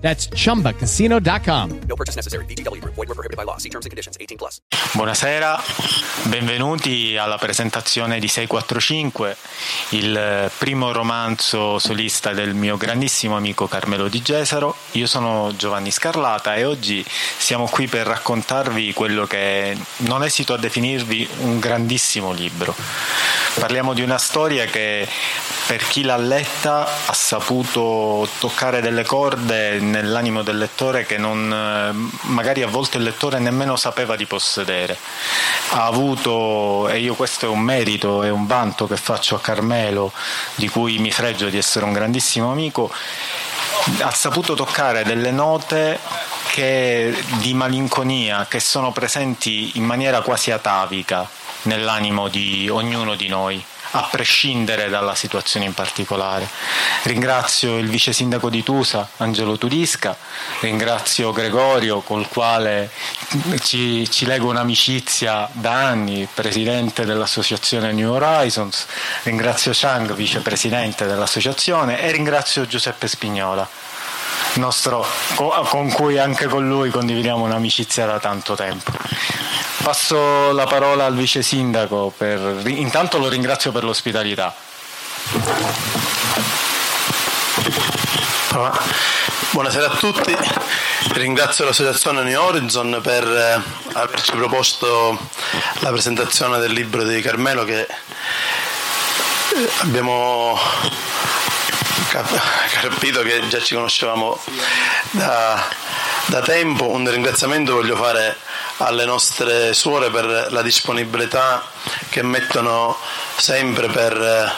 That's chumbacasino.com. No purchase necessary. VGW Group. Void were prohibited by law. See terms and conditions. 18 plus. Buonasera, benvenuti alla presentazione di 645, il primo romanzo solista del mio grandissimo amico Carmelo Di Gesaro. Io sono Giovanni Scarlata e oggi siamo qui per raccontarvi quello che non esito a definirvi un grandissimo libro. Parliamo di una storia che per chi l'ha letta ha saputo toccare delle corde nell'animo del lettore che non, eh, magari a volte il lettore nemmeno sapeva di possedere. Ha avuto, e io questo è un merito, è un vanto che faccio a Carmelo, di cui mi fregio di essere un grandissimo amico, ha saputo toccare delle note che, di malinconia che sono presenti in maniera quasi atavica nell'animo di ognuno di noi a prescindere dalla situazione in particolare. Ringrazio il vice sindaco di Tusa, Angelo Turisca, ringrazio Gregorio col quale ci, ci leggo un'amicizia da anni, presidente dell'associazione New Horizons, ringrazio Chang, vicepresidente dell'associazione e ringrazio Giuseppe Spignola. Nostro, con cui anche con lui condividiamo un'amicizia da tanto tempo. Passo la parola al vice sindaco, per... intanto lo ringrazio per l'ospitalità. Buonasera a tutti, ringrazio l'associazione New Horizon per eh, averci proposto la presentazione del libro di Carmelo che eh, abbiamo capito che già ci conoscevamo da, da tempo. Un ringraziamento voglio fare alle nostre suore per la disponibilità che mettono sempre per eh,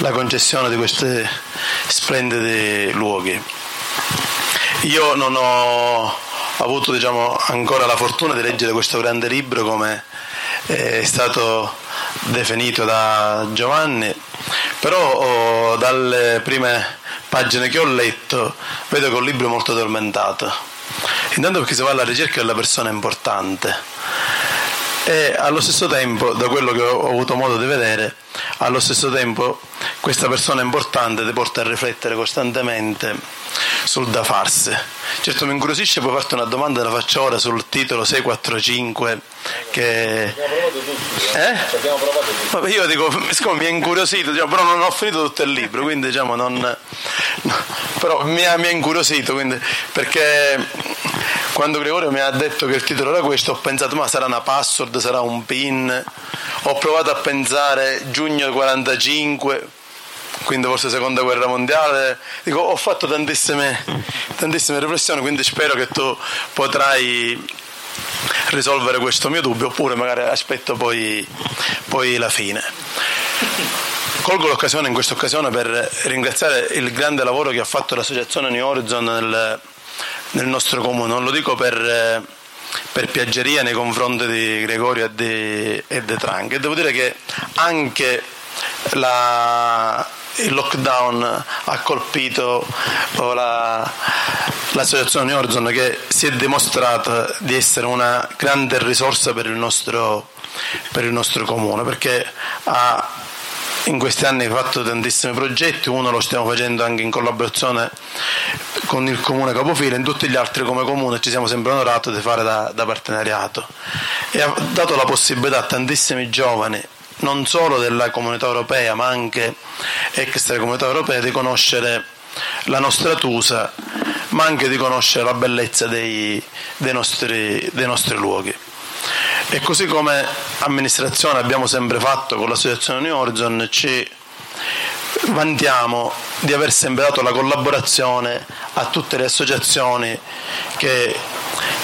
la concessione di questi splendidi luoghi. Io non ho avuto diciamo, ancora la fortuna di leggere questo grande libro come è stato definito da Giovanni, però oh, dalle prime pagine che ho letto vedo che è un libro molto tormentato Intanto perché si va alla ricerca della persona importante e allo stesso tempo, da quello che ho avuto modo di vedere, allo stesso tempo questa persona importante ti porta a riflettere costantemente sul da farsi. Certo mi incuriosisce poi farti una domanda, la faccio ora sul titolo 645 che... Eh? Io dico, siccome mi è incuriosito, diciamo, però non ho finito tutto il libro, quindi diciamo non... No, però mi ha, mi ha incuriosito, quindi, perché quando Gregorio mi ha detto che il titolo era questo ho pensato ma sarà una password, sarà un pin, ho provato a pensare giugno 45 quindi forse seconda guerra mondiale. Dico, ho fatto tantissime, tantissime riflessioni, quindi spero che tu potrai risolvere questo mio dubbio oppure magari aspetto poi, poi la fine. Colgo l'occasione in questa occasione per ringraziare il grande lavoro che ha fatto l'associazione New Horizon nel, nel nostro comune, non lo dico per, per piaggeria nei confronti di Gregorio e di, e di Trank. E devo dire che anche la, il lockdown ha colpito la, l'associazione New Horizon che si è dimostrata di essere una grande risorsa per il nostro, per il nostro comune perché ha in questi anni fatto tantissimi progetti, uno lo stiamo facendo anche in collaborazione con il comune capofila, in tutti gli altri come comune ci siamo sempre onorati di fare da, da partenariato e ha dato la possibilità a tantissimi giovani non solo della comunità europea ma anche extra comunità europea di conoscere la nostra Tusa ma anche di conoscere la bellezza dei, dei, nostri, dei nostri luoghi. E così come amministrazione abbiamo sempre fatto con l'associazione New Horizon, ci vantiamo di aver sempre dato la collaborazione a tutte le associazioni che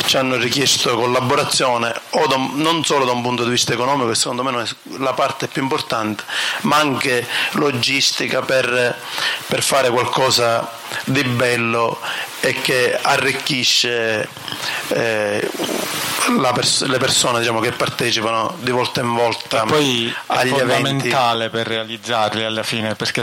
ci hanno richiesto collaborazione da, non solo da un punto di vista economico, che secondo me è la parte più importante, ma anche logistica per, per fare qualcosa di bello e che arricchisce eh, pers- le persone diciamo, che partecipano di volta in volta e poi agli è fondamentale eventi. per realizzarli alla fine perché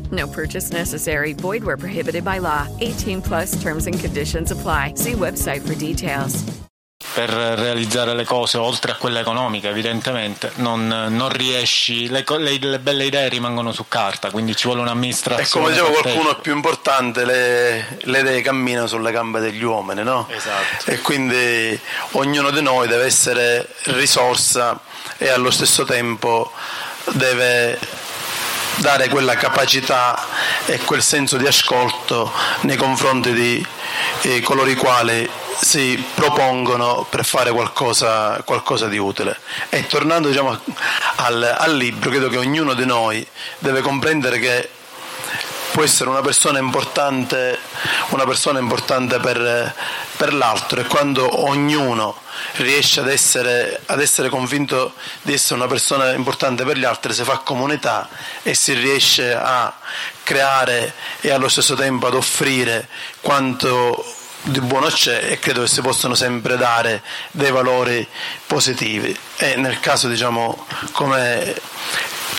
No purchase necessary. Void where prohibited by law. 18 plus terms and conditions apply. See website for details. per realizzare le cose oltre a quella economica evidentemente non, non riesci le, le- le belle idee rimangono su carta quindi ci vuole E un'amministrazione come diceva qualcuno più importante, le, le idee camminano sulle gambe degli uomini, no? Esatto. E quindi ognuno di noi deve essere risorsa e allo stesso tempo deve dare quella capacità e quel senso di ascolto nei confronti di eh, coloro i quali si propongono per fare qualcosa, qualcosa di utile. E tornando diciamo, al, al libro, credo che ognuno di noi deve comprendere che può essere una persona importante, una persona importante per, per l'altro. E quando ognuno riesce ad essere, ad essere convinto di essere una persona importante per gli altri, si fa comunità e si riesce a creare e allo stesso tempo ad offrire quanto di buono c'è e credo che si possano sempre dare dei valori positivi. E nel caso diciamo come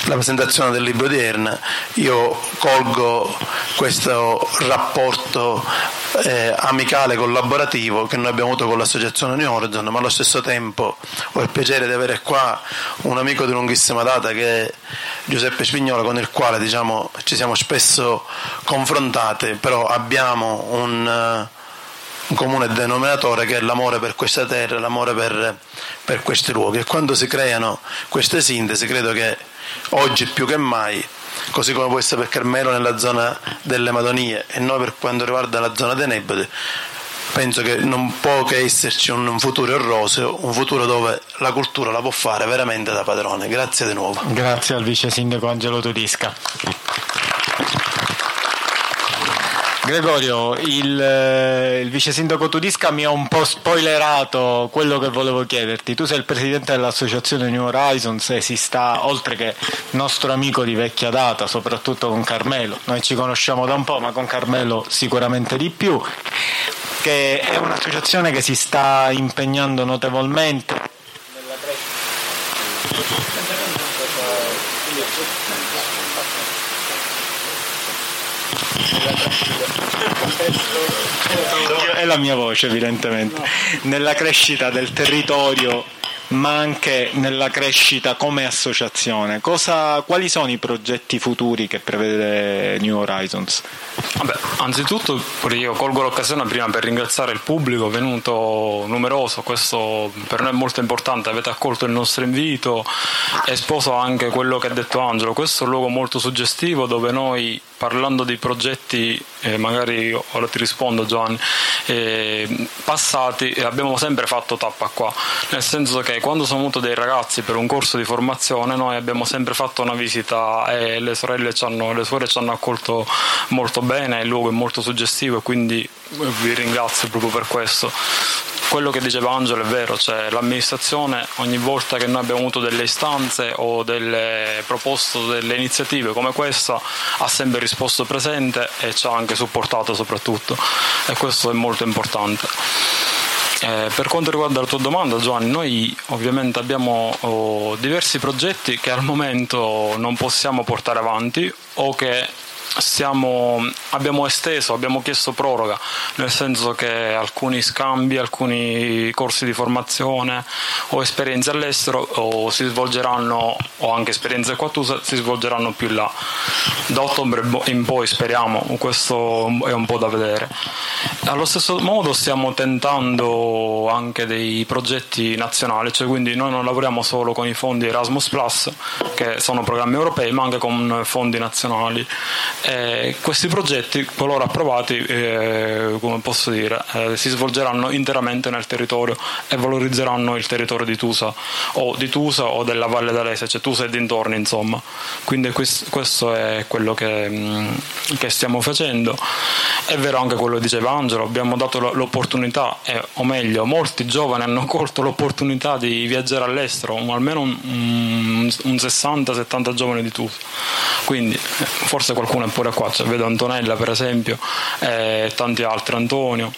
la presentazione del libro di Erna, io colgo questo rapporto eh, amicale collaborativo che noi abbiamo avuto con l'associazione New Horizon, ma allo stesso tempo ho il piacere di avere qua un amico di lunghissima data che è Giuseppe Spignola con il quale diciamo, ci siamo spesso confrontati, però abbiamo un, eh, un comune denominatore che è l'amore per questa terra, l'amore per, per questi luoghi. E quando si creano queste sintesi credo che oggi più che mai così come può essere per Carmelo nella zona delle Madonie e noi per quanto riguarda la zona dei Nebodi penso che non può che esserci un futuro roseo, un futuro dove la cultura la può fare veramente da padrone. Grazie di nuovo. grazie al vice sindaco Angelo Tudisca Gregorio, il, eh, il vice sindaco Tudisca mi ha un po' spoilerato quello che volevo chiederti. Tu sei il presidente dell'associazione New Horizons e si sta, oltre che nostro amico di vecchia data, soprattutto con Carmelo. Noi ci conosciamo da un po', ma con Carmelo sicuramente di più. Che è un'associazione che si sta impegnando notevolmente è la mia voce evidentemente. Nella crescita del territorio ma anche nella crescita come associazione. Cosa, quali sono i progetti futuri che prevede New Horizons? Vabbè, anzitutto io colgo l'occasione prima per ringraziare il pubblico venuto numeroso, questo per noi è molto importante, avete accolto il nostro invito e sposo anche quello che ha detto Angelo, questo è un luogo molto suggestivo dove noi parlando di progetti, eh, magari ora ti rispondo Giovanni, eh, passati eh, abbiamo sempre fatto tappa qua, nel senso che quando sono venuti dei ragazzi per un corso di formazione noi abbiamo sempre fatto una visita e le sorelle ci hanno, le suore ci hanno accolto molto bene, il luogo è molto suggestivo e quindi vi ringrazio proprio per questo. Quello che diceva Angelo è vero, cioè l'amministrazione ogni volta che noi abbiamo avuto delle istanze o delle proposte, delle iniziative come questa ha sempre risposto presente e ci ha anche supportato soprattutto e questo è molto importante. Eh, per quanto riguarda la tua domanda Giovanni, noi ovviamente abbiamo oh, diversi progetti che al momento non possiamo portare avanti o che stiamo, abbiamo esteso, abbiamo chiesto proroga, nel senso che alcuni scambi, alcuni corsi di formazione o esperienze all'estero o si svolgeranno, o anche esperienze qua tu si svolgeranno più là. Da ottobre in poi speriamo, questo è un po' da vedere. Allo stesso modo stiamo tentando anche dei progetti nazionali, cioè quindi noi non lavoriamo solo con i fondi Erasmus che sono programmi europei, ma anche con fondi nazionali E questi progetti, qualora approvati, eh, come posso dire, eh, si svolgeranno interamente nel territorio e valorizzeranno il territorio di Tusa o di Tusa o della Valle d'Alese, cioè Tusa e dintorni insomma. Quindi questo è quello che, mm, che stiamo facendo. È vero anche quello che diceva Angelo, abbiamo dato l'opportunità, eh, o meglio, molti giovani hanno colto l'opportunità di viaggiare all'estero, almeno un, un, un 60-70 giovani di Tusa. Quindi eh, forse qualcuno è pure qua, cioè, vedo Antonella per esempio e tanti altri, Antonio.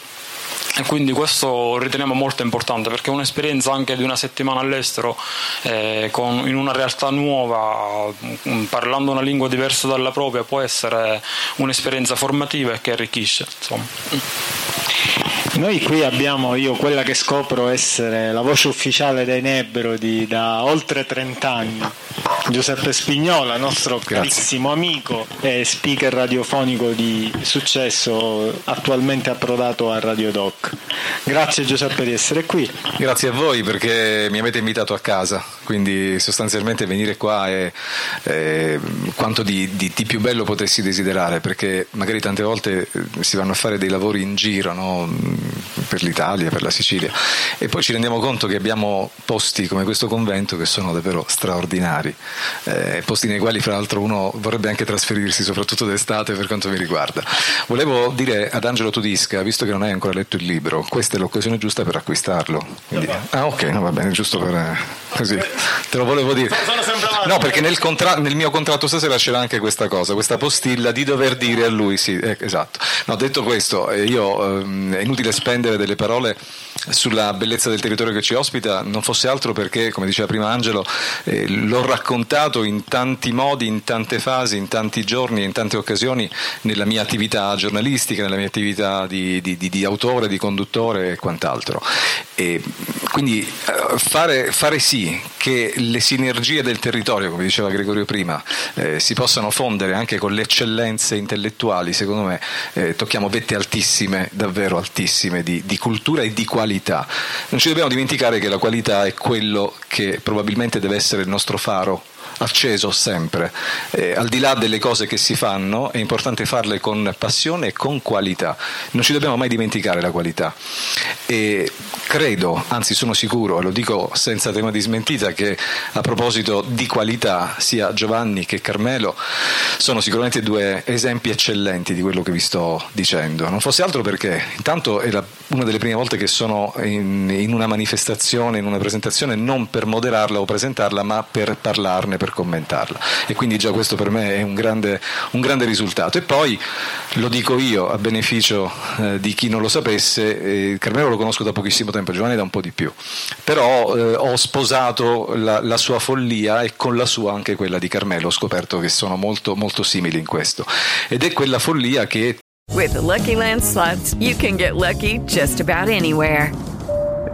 E quindi questo riteniamo molto importante perché un'esperienza anche di una settimana all'estero eh, con, in una realtà nuova, mm, parlando una lingua diversa dalla propria, può essere un'esperienza formativa e che arricchisce. Insomma. Noi qui abbiamo io quella che scopro essere la voce ufficiale dei Nebrodi da oltre 30 anni, Giuseppe Spignola, nostro Grazie. carissimo amico e speaker radiofonico di successo, attualmente approdato a Radio Doc. Grazie Giuseppe di essere qui. Grazie a voi perché mi avete invitato a casa, quindi sostanzialmente venire qua è, è quanto di, di, di, più bello potessi desiderare, perché magari tante volte eh, si vanno a fare dei lavori in giro, no? per l'Italia, per la Sicilia e poi ci rendiamo conto che abbiamo posti come questo convento che sono davvero straordinari, eh, posti nei quali fra l'altro uno vorrebbe anche trasferirsi, soprattutto d'estate per quanto mi riguarda. Volevo dire ad Angelo Tudisca, visto che non hai ancora letto il libro, questa è l'occasione giusta per acquistarlo. Quindi, ah ok, no, va bene, giusto per così, te lo volevo dire. No, perché nel, contra- nel, mio contratto stasera c'era anche questa cosa, questa postilla di dover dire a lui, sì, eh, esatto. No, detto questo, eh, io ehm, è inutile spendere delle parole sulla bellezza del territorio che ci ospita, non fosse altro perché, come diceva prima Angelo, eh, l'ho raccontato in tanti modi, in tante fasi, in tanti giorni, in tante occasioni nella mia attività giornalistica, nella mia attività di, di, di, di autore, di conduttore e quant'altro. E quindi eh, fare, fare, sì che le sinergie del territorio, come diceva Gregorio prima, eh, si possano fondere anche con le eccellenze intellettuali, secondo me eh, tocchiamo vette altissime, davvero altissime, di, di cultura e di qualità qualità. Non ci dobbiamo dimenticare che la qualità è quello che probabilmente deve essere il nostro faro acceso sempre. Eh, al di là delle cose che si fanno, è importante farle con passione e con qualità. Non ci dobbiamo mai dimenticare la qualità. E credo, anzi sono sicuro, e lo dico senza tema di smentita, che a proposito di qualità, sia Giovanni che Carmelo sono sicuramente due esempi eccellenti di quello che vi sto dicendo. Non fosse altro perché intanto è la, una delle prime volte che sono in, in una manifestazione, in una presentazione, non per moderarla o presentarla, ma per parlarne per commentarla e quindi già questo per me è un grande, un grande risultato. E poi lo dico io a beneficio eh, di chi non lo sapesse, eh, Carmelo lo conosco da pochissimo tempo, Giovanni da un po' di più, però eh, ho sposato la, la, sua follia e con la sua anche quella di Carmelo, ho scoperto che sono molto, molto simili in questo ed è quella follia che... With Lucky Land Slots you can get lucky just about anywhere.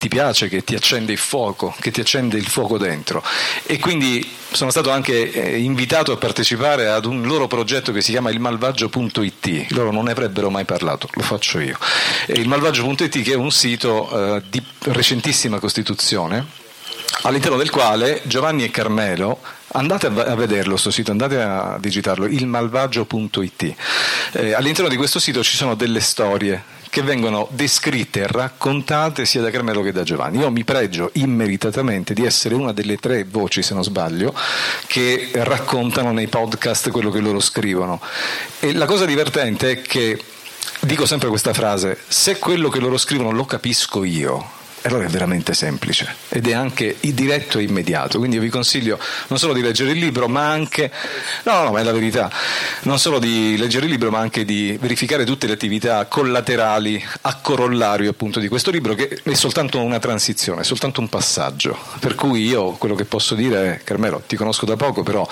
Ti piace, che ti accende il fuoco, che ti accende il fuoco dentro. E quindi sono stato anche eh, invitato a partecipare ad un loro progetto che si chiama il malvagio.it. Loro non ne avrebbero mai parlato, lo faccio io. il malvagio.it che è un sito eh, di recentissima costituzione all'interno del quale Giovanni e Carmelo Andate a vederlo questo sito, andate a digitarlo, ilmalvagio.it. Eh, all'interno di questo sito ci sono delle storie che vengono descritte e raccontate sia da Carmelo che da Giovanni. Io mi pregio immeritatamente di essere una delle tre voci, se non sbaglio, che raccontano nei podcast quello che loro scrivono. E la cosa divertente è che dico sempre questa frase, se quello che loro scrivono lo capisco io, allora è veramente semplice ed è anche diretto e immediato. Quindi io vi consiglio non solo di leggere il libro, ma anche, no, no, ma è la verità, non solo di leggere il libro, ma anche di verificare tutte le attività collaterali a corollario appunto di questo libro, che è soltanto una transizione, è soltanto un passaggio. Per cui io quello che posso dire Carmelo, ti conosco da poco, però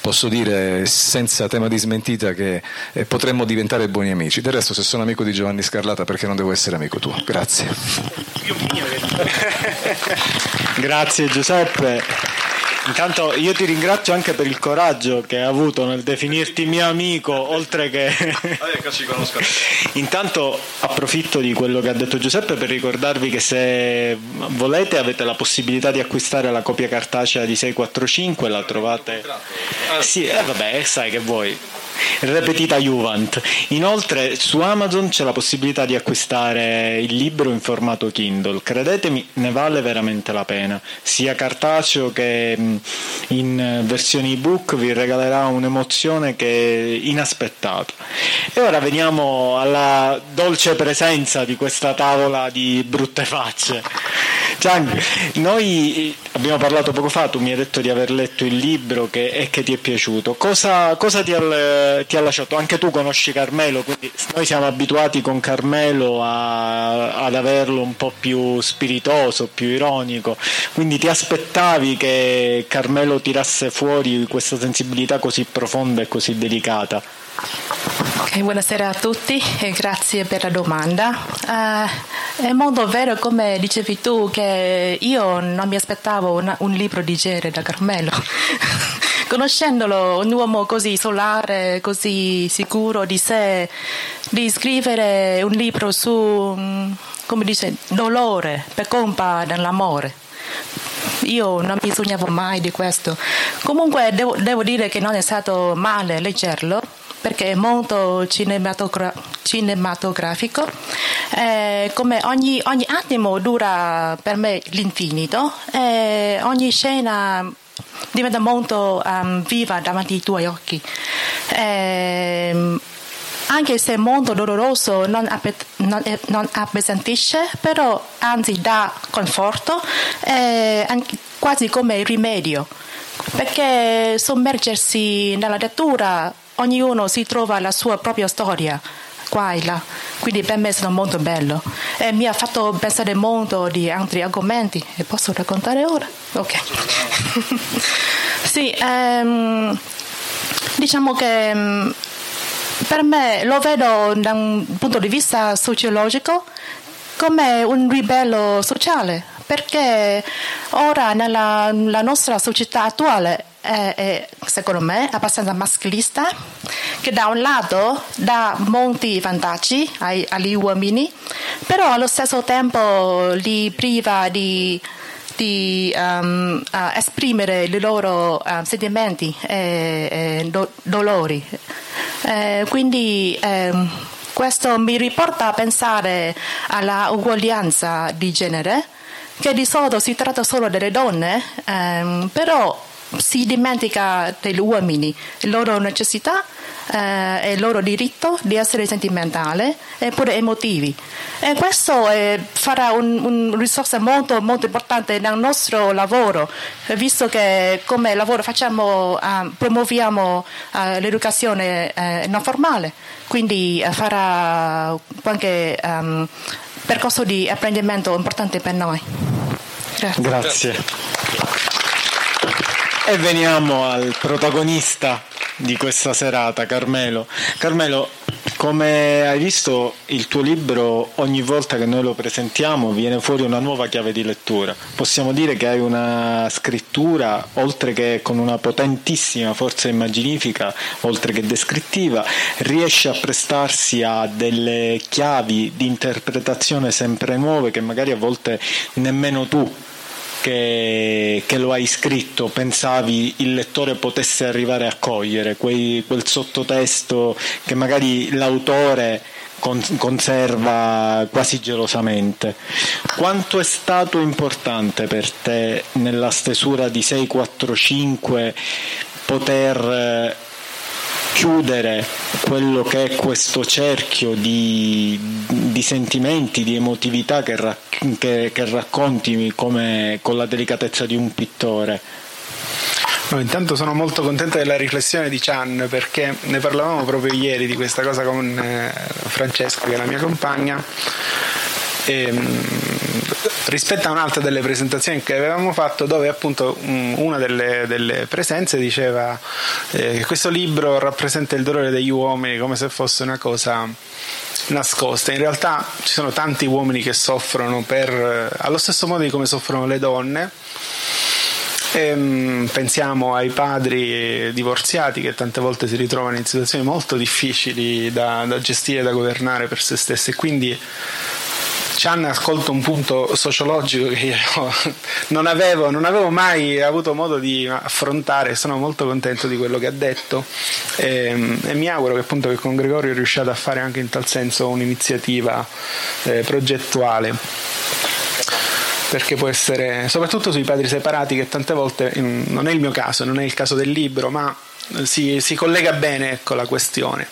posso dire senza tema di smentita che eh, potremmo diventare buoni amici. Del resto, se sono amico di Giovanni Scarlata, perché non devo essere amico tuo? Grazie. Grazie Giuseppe. Intanto io ti ringrazio anche per il coraggio che hai avuto nel definirti mio amico, oltre che... Intanto approfitto di quello che ha detto Giuseppe per ricordarvi che se volete avete la possibilità di acquistare la copia cartacea di 645, la trovate... Sì, eh, vabbè, sai che vuoi repetita Juvent. Inoltre su Amazon c'è la possibilità di acquistare il libro in formato Kindle. Credetemi, ne vale veramente la pena. Sia cartaceo che mm, in versione ebook vi regalerà un'emozione che è inaspettata. E ora veniamo alla dolce presenza di questa tavola di brutte facce. Gian, noi abbiamo parlato poco fa, tu mi hai detto di aver letto il libro che, e che ti è piaciuto. Cosa, cosa ti, ha, ti, ha, lasciato? Anche tu conosci Carmelo, quindi noi siamo abituati con Carmelo a, ad averlo un po' più spiritoso, più ironico, quindi ti aspettavi che Carmelo tirasse fuori questa sensibilità così profonda e così delicata? Okay, buonasera a tutti e grazie per la domanda. Uh, è molto vero, come dicevi tu, che io non mi aspettavo una, un libro di genere da Carmelo. Conoscendolo, un uomo così solare, così sicuro di sé, di scrivere un libro su, mm, come dice, dolore per colpa dell'amore. Io non mi sognavo mai di questo. Comunque devo, devo dire che non è stato male leggerlo perché è molto cinematogra- cinematografico. Eh, come ogni, ogni, attimo dura per me l'infinito, e ogni scena diventa molto um, viva davanti ai tuoi occhi. Eh, anche se è molto doloroso, non, app- non, non appesantisce, però anzi dà conforto, eh, quasi come rimedio, perché sommergersi nella lettura ognuno si trova la sua propria storia qua e là, quindi per me è stato molto bello e mi ha fatto pensare molto di altri argomenti e posso raccontare ora? Ok. sì, ehm, diciamo che ehm, per me lo vedo da un punto di vista sociologico come un ribello sociale perché ora nella nostra società attuale è, secondo me abbastanza maschilista che da un lato dà molti vantaggi ai, agli uomini però allo stesso tempo li priva di, di um, uh, esprimere i loro uh, sentimenti e, e do, dolori. Eh, quindi ehm, questo mi riporta a pensare alla uguaglianza di genere che di solito si tratta solo delle donne, ehm, però si dimentica degli uomini, le loro necessità eh, e il loro diritto di essere sentimentali e pure emotivi. E questo eh, farà una un risorsa molto, molto importante nel nostro lavoro, visto che come lavoro facciamo, eh, promuoviamo eh, l'educazione eh, non formale, quindi eh, farà qualche um, percorso di apprendimento importante per noi. Grazie. Grazie. E veniamo al protagonista di questa serata, Carmelo. Carmelo, come hai visto, il tuo libro ogni volta che noi lo presentiamo viene fuori una nuova chiave di lettura. Possiamo dire che hai una scrittura, oltre che con una potentissima forza immaginifica, oltre che descrittiva, riesce a prestarsi a delle chiavi di interpretazione sempre nuove che magari a volte nemmeno tu che, che, lo hai scritto pensavi il lettore potesse arrivare a cogliere, quei, quel sottotesto che magari l'autore conserva quasi gelosamente. Quanto è stato importante per te nella stesura di 645 poter chiudere quello che è questo cerchio di, di sentimenti, di emotività che, che, che racconti come, con la delicatezza di un pittore. No, intanto sono molto contento della riflessione di Chan perché ne parlavamo proprio ieri di questa cosa con eh, Francesca che è la mia compagna e, ehm, rispetto a un'altra delle presentazioni che avevamo fatto dove appunto una delle, delle presenze diceva eh, che questo libro rappresenta il dolore degli uomini come se fosse una cosa nascosta. In realtà ci sono tanti uomini che soffrono per, eh, allo stesso modo di come soffrono le donne. Ehm, pensiamo ai padri divorziati che tante volte si ritrovano in situazioni molto difficili da, da gestire, da governare per se stessi quindi Chan ascolta un punto sociologico che io non avevo, non avevo, mai avuto modo di affrontare, sono molto contento di quello che ha detto e, ehm, e mi auguro che, appunto, che con Gregorio riusciate a fare anche in tal senso un'iniziativa eh, progettuale perché può essere soprattutto sui padri separati che tante volte non è il mio caso, non è il caso del libro, ma si, si collega bene ecco, la questione.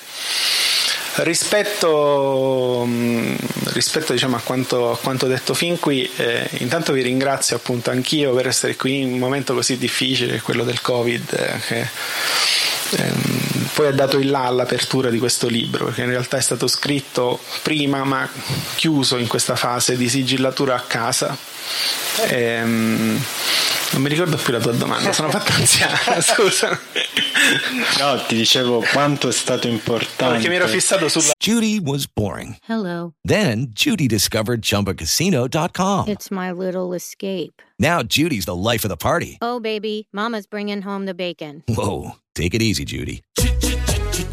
Rispetto, mm, rispetto diciamo, a, quanto, a, quanto, detto fin qui, eh, intanto vi ringrazio appunto anch'io per essere qui in un momento così difficile, quello del Covid, eh, che ehm, poi ha dato il là all'apertura di questo libro, perché in realtà è stato scritto prima ma chiuso in questa fase di sigillatura a casa. Ehm, non mi ricordo più la tua domanda, sono fatto anziano, scusa. No, ti dicevo quanto è stato importante. Perché mi ero fissato sulla Judy was boring. Hello. Then Judy discovered chumbacasino.com. It's my little escape. Now Judy's the life of the party. Oh baby, mama's bringing home the bacon. Whoa, take it easy, Judy.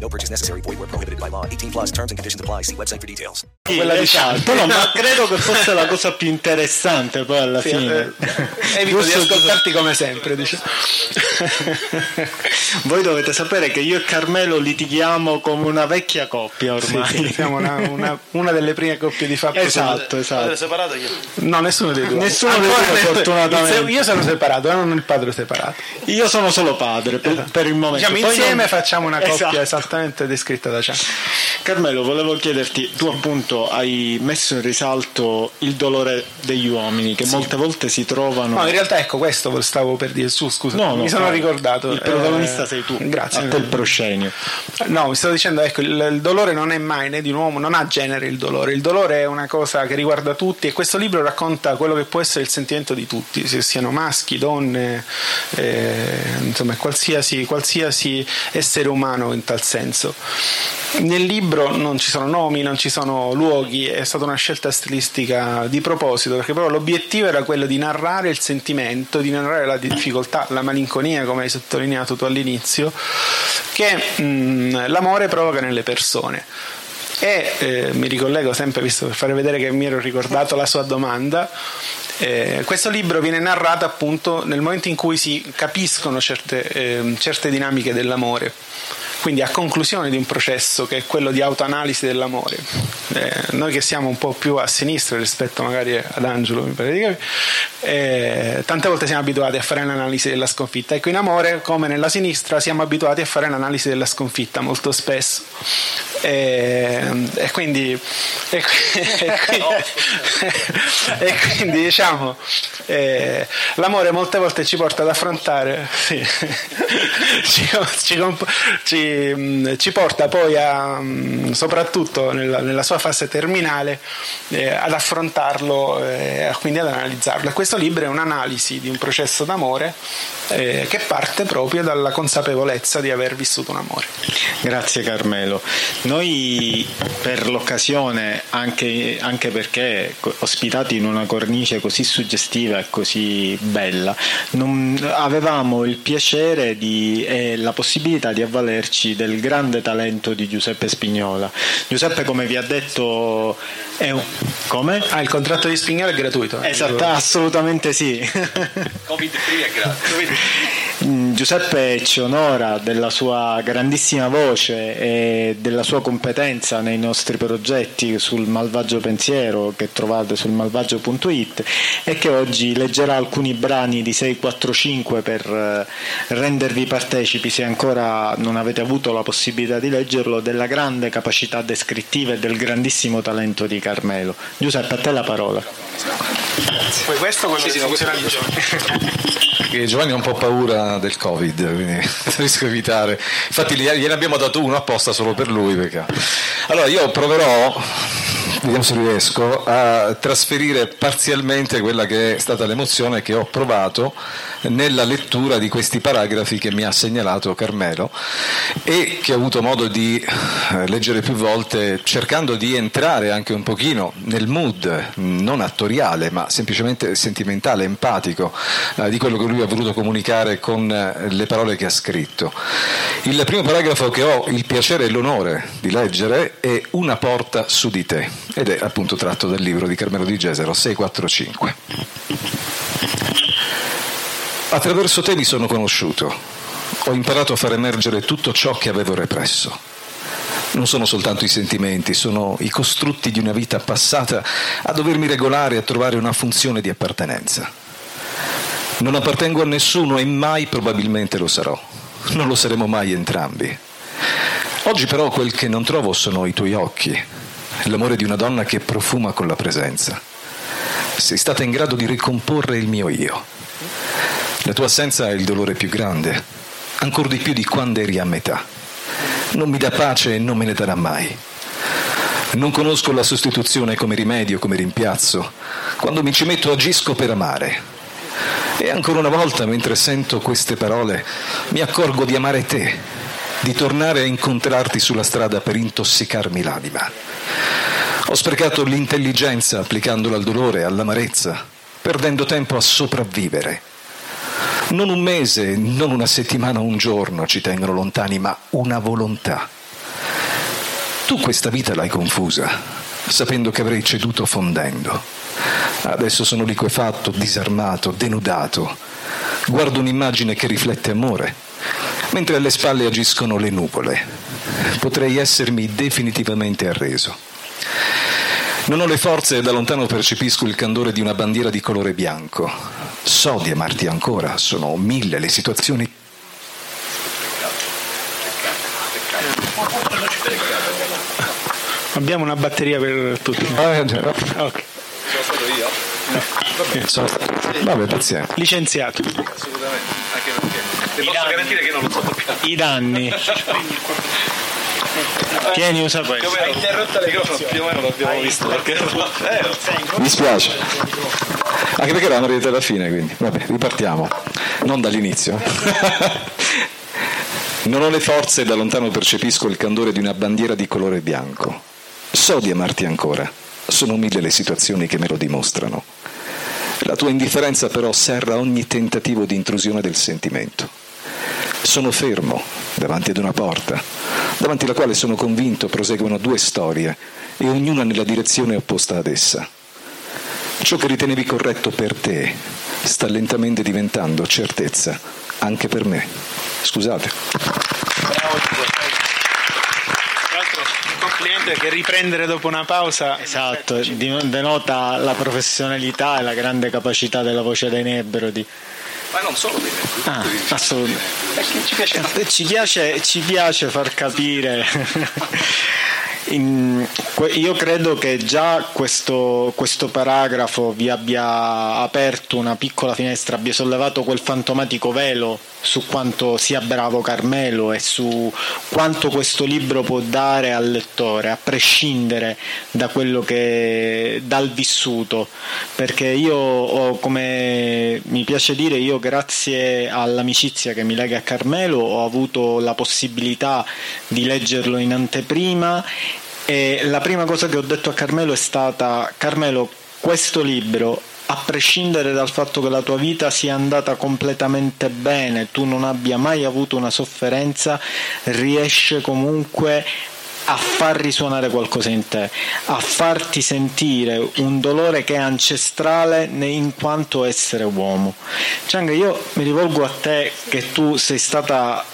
No purchase necessary. Void where prohibited by law. 18 plus terms and conditions apply. See website for details. Quella esatto, no, ma credo che fosse la cosa più interessante poi alla Sì, fine. eh, evito di ascoltarti come sempre, dice. Voi dovete sapere che io e Carmelo litighiamo come una vecchia coppia ormai. Sì, siamo una, una- una delle prime coppie di fatto. Esatto, esatto. separato io? No, nessuno dei due. Nessuno dei Ancora due, ne- fortunatamente. Io sono separato, eh, non il padre separato. Io sono solo padre per, per il momento. Diciamo, Poi insieme non- facciamo una coppia Esatto. Esattamente descritta da Chan. Carmelo, volevo chiederti, tu appunto hai messo in risalto il dolore degli uomini che molte volte si trovano... No, in realtà ecco questo stavo per dire su, scusa, No, no, mi sono vai. ricordato. Il protagonista Eh, sei tu. Grazie. A te il proscenio. No, mi stavo dicendo, ecco, il, il dolore non è mai né di un uomo, non ha genere il dolore. Il dolore è una cosa che riguarda tutti e questo libro racconta quello che può essere il sentimento di tutti, se siano maschi, donne, eh, insomma, qualsiasi, qualsiasi essere umano in tal senso. Nel libro non ci sono nomi, non ci sono luoghi, è stata una scelta stilistica di proposito, perché proprio l'obiettivo era quello di narrare il sentimento, di narrare la difficoltà, la malinconia, come hai sottolineato tu all'inizio, che mh, l'amore provoca nelle persone. E eh, mi ricollego sempre, visto per fare vedere che mi ero ricordato la sua domanda. eh, questo libro viene narrato appunto nel momento in cui si capiscono certe, ehm, certe dinamiche dell'amore quindi a conclusione di un processo che è quello di autoanalisi dell'amore. Eh, noi che siamo un po' più a sinistra rispetto magari ad Angelo, mi pare di capire, eh, tante volte siamo abituati a fare l'analisi della sconfitta. Ecco, in amore, come nella sinistra, siamo abituati a fare l'analisi della sconfitta molto spesso. E, e quindi, e, e quindi, e quindi, diciamo, eh, l'amore molte volte ci porta ad affrontare, sì, ci, ci ci, mh, ci porta poi a, mh, soprattutto nella, nella sua fase terminale, eh, ad affrontarlo e quindi ad analizzarlo. Questo libro è un'analisi di un processo d'amore eh, che parte proprio dalla consapevolezza di aver vissuto un amore. Grazie Carmelo. Noi per l'occasione, anche, anche perché ospitati in una cornice così suggestiva e così bella, non- avevamo il piacere di- e la possibilità di avvalerci del grande talento di Giuseppe Spignola. Giuseppe, come vi ha detto, è un... Come? Ah, il contratto di Spignola è gratuito. Esatto, assolutamente sì. Covid free è gratis. Giuseppe ci onora della sua grandissima voce e della sua competenza nei nostri progetti sul malvagio pensiero che trovate sul malvagio.it e che oggi leggerà alcuni brani di 645 per eh, rendervi partecipi se ancora non avete avuto la possibilità di leggerlo della grande capacità descrittiva e del grandissimo talento di Carmelo. Giuseppe, a te la parola. Poi questo quello Sì, sì, che no, questo Che Giovanni ha un po' paura del Covid, quindi riesco a evitare. Infatti gli- gliene abbiamo dato uno apposta solo per lui. Perché... Allora io proverò, vediamo se riesco, a trasferire parzialmente quella che è stata l'emozione che ho provato nella lettura di questi paragrafi che mi ha segnalato Carmelo e che ho avuto modo di eh, leggere più volte cercando di entrare anche un pochino nel mood, non attoriale ma semplicemente sentimentale, empatico eh, di quello che lui ha voluto comunicare con eh, le parole che ha scritto. Il primo paragrafo che ho il piacere e l'onore di leggere è Una porta su di te ed è appunto tratto dal libro di Carmelo di Gesero 645. Attraverso te mi sono conosciuto, ho imparato a far emergere tutto ciò che avevo represso. Non sono soltanto i sentimenti, sono i costrutti di una vita passata a dovermi regolare e a trovare una funzione di appartenenza. Non appartengo a nessuno e mai probabilmente lo sarò. Non lo saremo mai entrambi. Oggi però quel che non trovo sono i tuoi occhi, l'amore di una donna che profuma con la presenza. Sei stata in grado di ricomporre il mio io. La tua assenza è il dolore più grande, ancora di più di quando eri a metà. Non mi dà pace e non me ne darà mai. Non conosco la sostituzione come rimedio, come rimpiazzo. Quando mi ci metto agisco per amare. E ancora una volta, mentre sento queste parole, mi accorgo di amare te, di tornare a incontrarti sulla strada per intossicarmi l'anima. Ho sprecato l'intelligenza applicandola al dolore, all'amarezza, perdendo tempo a sopravvivere. Non un mese, non una settimana un giorno ci tengono lontani, ma una volontà. Tu questa vita l'hai confusa, sapendo che avrei ceduto fondendo. Adesso sono liquefatto, disarmato, denudato. Guardo un'immagine che riflette amore, mentre alle spalle agiscono le nuvole. Potrei essermi definitivamente arreso. Non ho le forze e da lontano percepisco il candore di una bandiera di colore bianco. So di amarti ancora, sono mille le situazioni Abbiamo una batteria per tutti. Ah, Ok. Sono stato- Vabbè, pazienza. Licenziato. Assolutamente, anche perché ti posso garantire che non lo sopporto. I danni. Tieni, usa questo. Hai interrotto le cose, più o meno l'abbiamo visto. Perché... Mi spiace. Anche perché eravamo arrivati alla fine, quindi. Vabbè, ripartiamo. Non dall'inizio. Non ho le forze e da lontano percepisco il candore di una bandiera di colore bianco. So di amarti ancora. Sono mille le situazioni che me lo dimostrano. La tua indifferenza però serra ogni tentativo di intrusione del sentimento. Sono fermo davanti ad una porta, davanti alla quale sono convinto proseguono due storie e ognuna nella direzione opposta ad essa. Ciò che ritenevi corretto per te sta lentamente diventando certezza anche per me. Scusate. Complimenti perché riprendere dopo una pausa. Esatto, denota la professionalità e la grande capacità della voce dei Nebbero di... Ma non solo dei Ah, assolutamente. Ci piace Ci piace, ci piace far capire. In- io credo che già questo, questo paragrafo vi abbia aperto una piccola finestra, abbia sollevato quel fantomatico velo su quanto sia bravo Carmelo e su quanto questo libro può dare al lettore, a prescindere da quello che dal vissuto. Perché io ho, come mi piace dire, io grazie all'amicizia che mi lega a Carmelo ho avuto la possibilità di leggerlo in anteprima e la prima cosa che ho detto a Carmelo è stata Carmelo, questo libro a prescindere dal fatto che la tua vita sia andata completamente bene, tu non abbia mai avuto una sofferenza, riesce comunque a far risuonare qualcosa in te, a farti sentire un dolore che è ancestrale in quanto essere uomo. Chang, io mi rivolgo a te che tu sei stata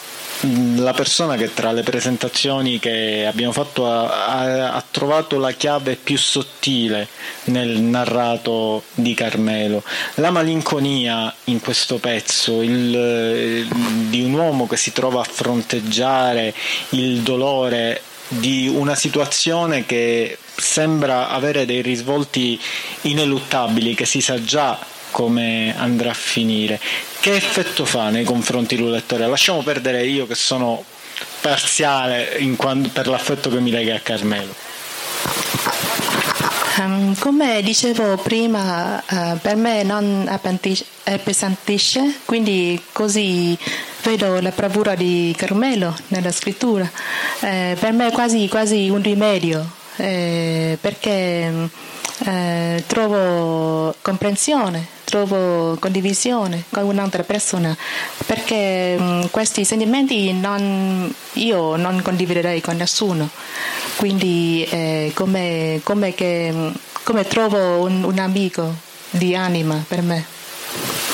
la persona che tra le presentazioni che abbiamo fatto ha, ha, ha, trovato la chiave più sottile nel narrato di Carmelo. La malinconia in questo pezzo, il, di un uomo che si trova a fronteggiare il dolore di una situazione che sembra avere dei risvolti ineluttabili, che si sa già come andrà a finire. Che effetto fa nei confronti del lettore? Lasciamo perdere io che sono parziale quanto, per l'affetto che mi lega a Carmelo. Um, come dicevo prima, uh, per me non appesantisce, quindi così vedo la bravura di Carmelo nella scrittura. Eh, per me è quasi, quasi un rimedio, eh, perché eh, trovo comprensione, trovo condivisione con un'altra persona, perché mm, questi sentimenti non, io non condividerei con nessuno, quindi eh, come, come, che, mm, come trovo un, un amico di anima per me.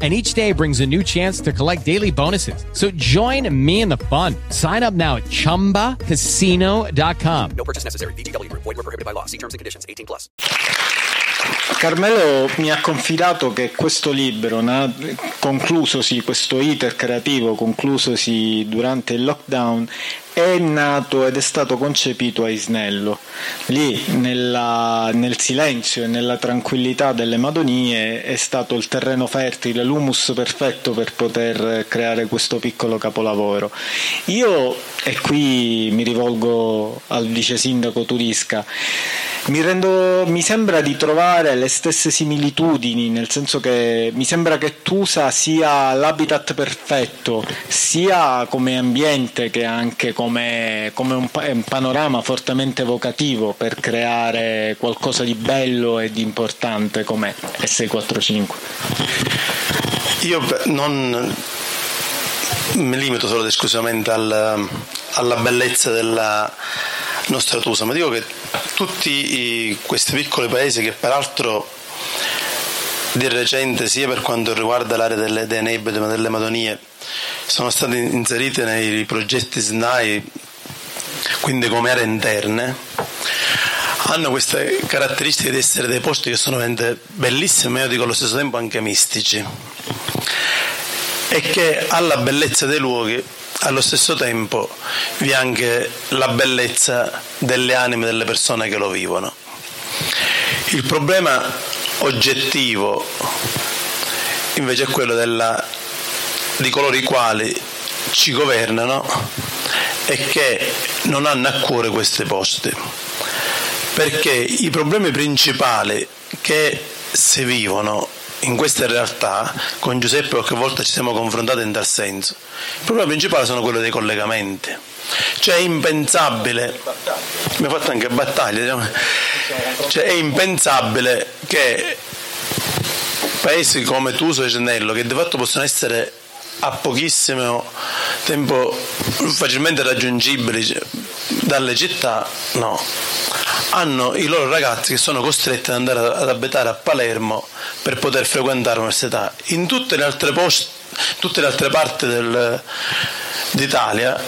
and each day brings a new chance to collect daily bonuses. So join me in the fun. Sign up now at ChumbaCasino.com. No purchase necessary. VGW. Void were prohibited by law. See terms and conditions. 18 plus. Carmelo mi ha confidato che questo libro, conclusosi, questo iter creativo conclusosi durante il lockdown, è nato ed è stato concepito a Isnello. Lì, nella, nel silenzio e nella tranquillità delle Madonie, è stato il terreno fertile, l'humus perfetto per poter creare questo piccolo capolavoro. Io, e qui mi rivolgo al vice sindaco Turisca, mi, rendo, mi sembra di trovare le stesse similitudini, nel senso che mi sembra che Tusa sia l'habitat perfetto, sia come ambiente che anche come, come un, un, panorama fortemente evocativo per creare qualcosa di bello e di importante come S645. Io non mi limito solo ed esclusivamente al, alla bellezza della nostra Tusa, ma dico che tutti questi piccoli paesi che peraltro di recente sia per quanto riguarda l'area delle, dei Nebbe ma delle Madonie sono state inserite nei progetti SNAI quindi come aree interne hanno queste caratteristiche di essere dei posti che sono veramente bellissimi ma io dico allo stesso tempo anche mistici e che alla bellezza dei luoghi allo stesso tempo vi è anche la bellezza delle anime delle persone che lo vivono. Il problema oggettivo invece è quello della, di coloro i quali ci governano e che non hanno a cuore questi posti. Perché i problemi principali che si vivono in queste realtà con Giuseppe qualche volta ci siamo confrontati in tal senso. Il problema principale sono quelli dei collegamenti. Cioè è impensabile, abbiamo fatto anche battaglie, diciamo, cioè è impensabile che paesi come Tuso e Cenello, che di fatto possono essere a pochissimo tempo facilmente raggiungibili dalle città, no, hanno i loro ragazzi che sono costretti ad andare ad abitare a Palermo per poter frequentare l'università. In tutte le altre, post, tutte le altre parti del, d'Italia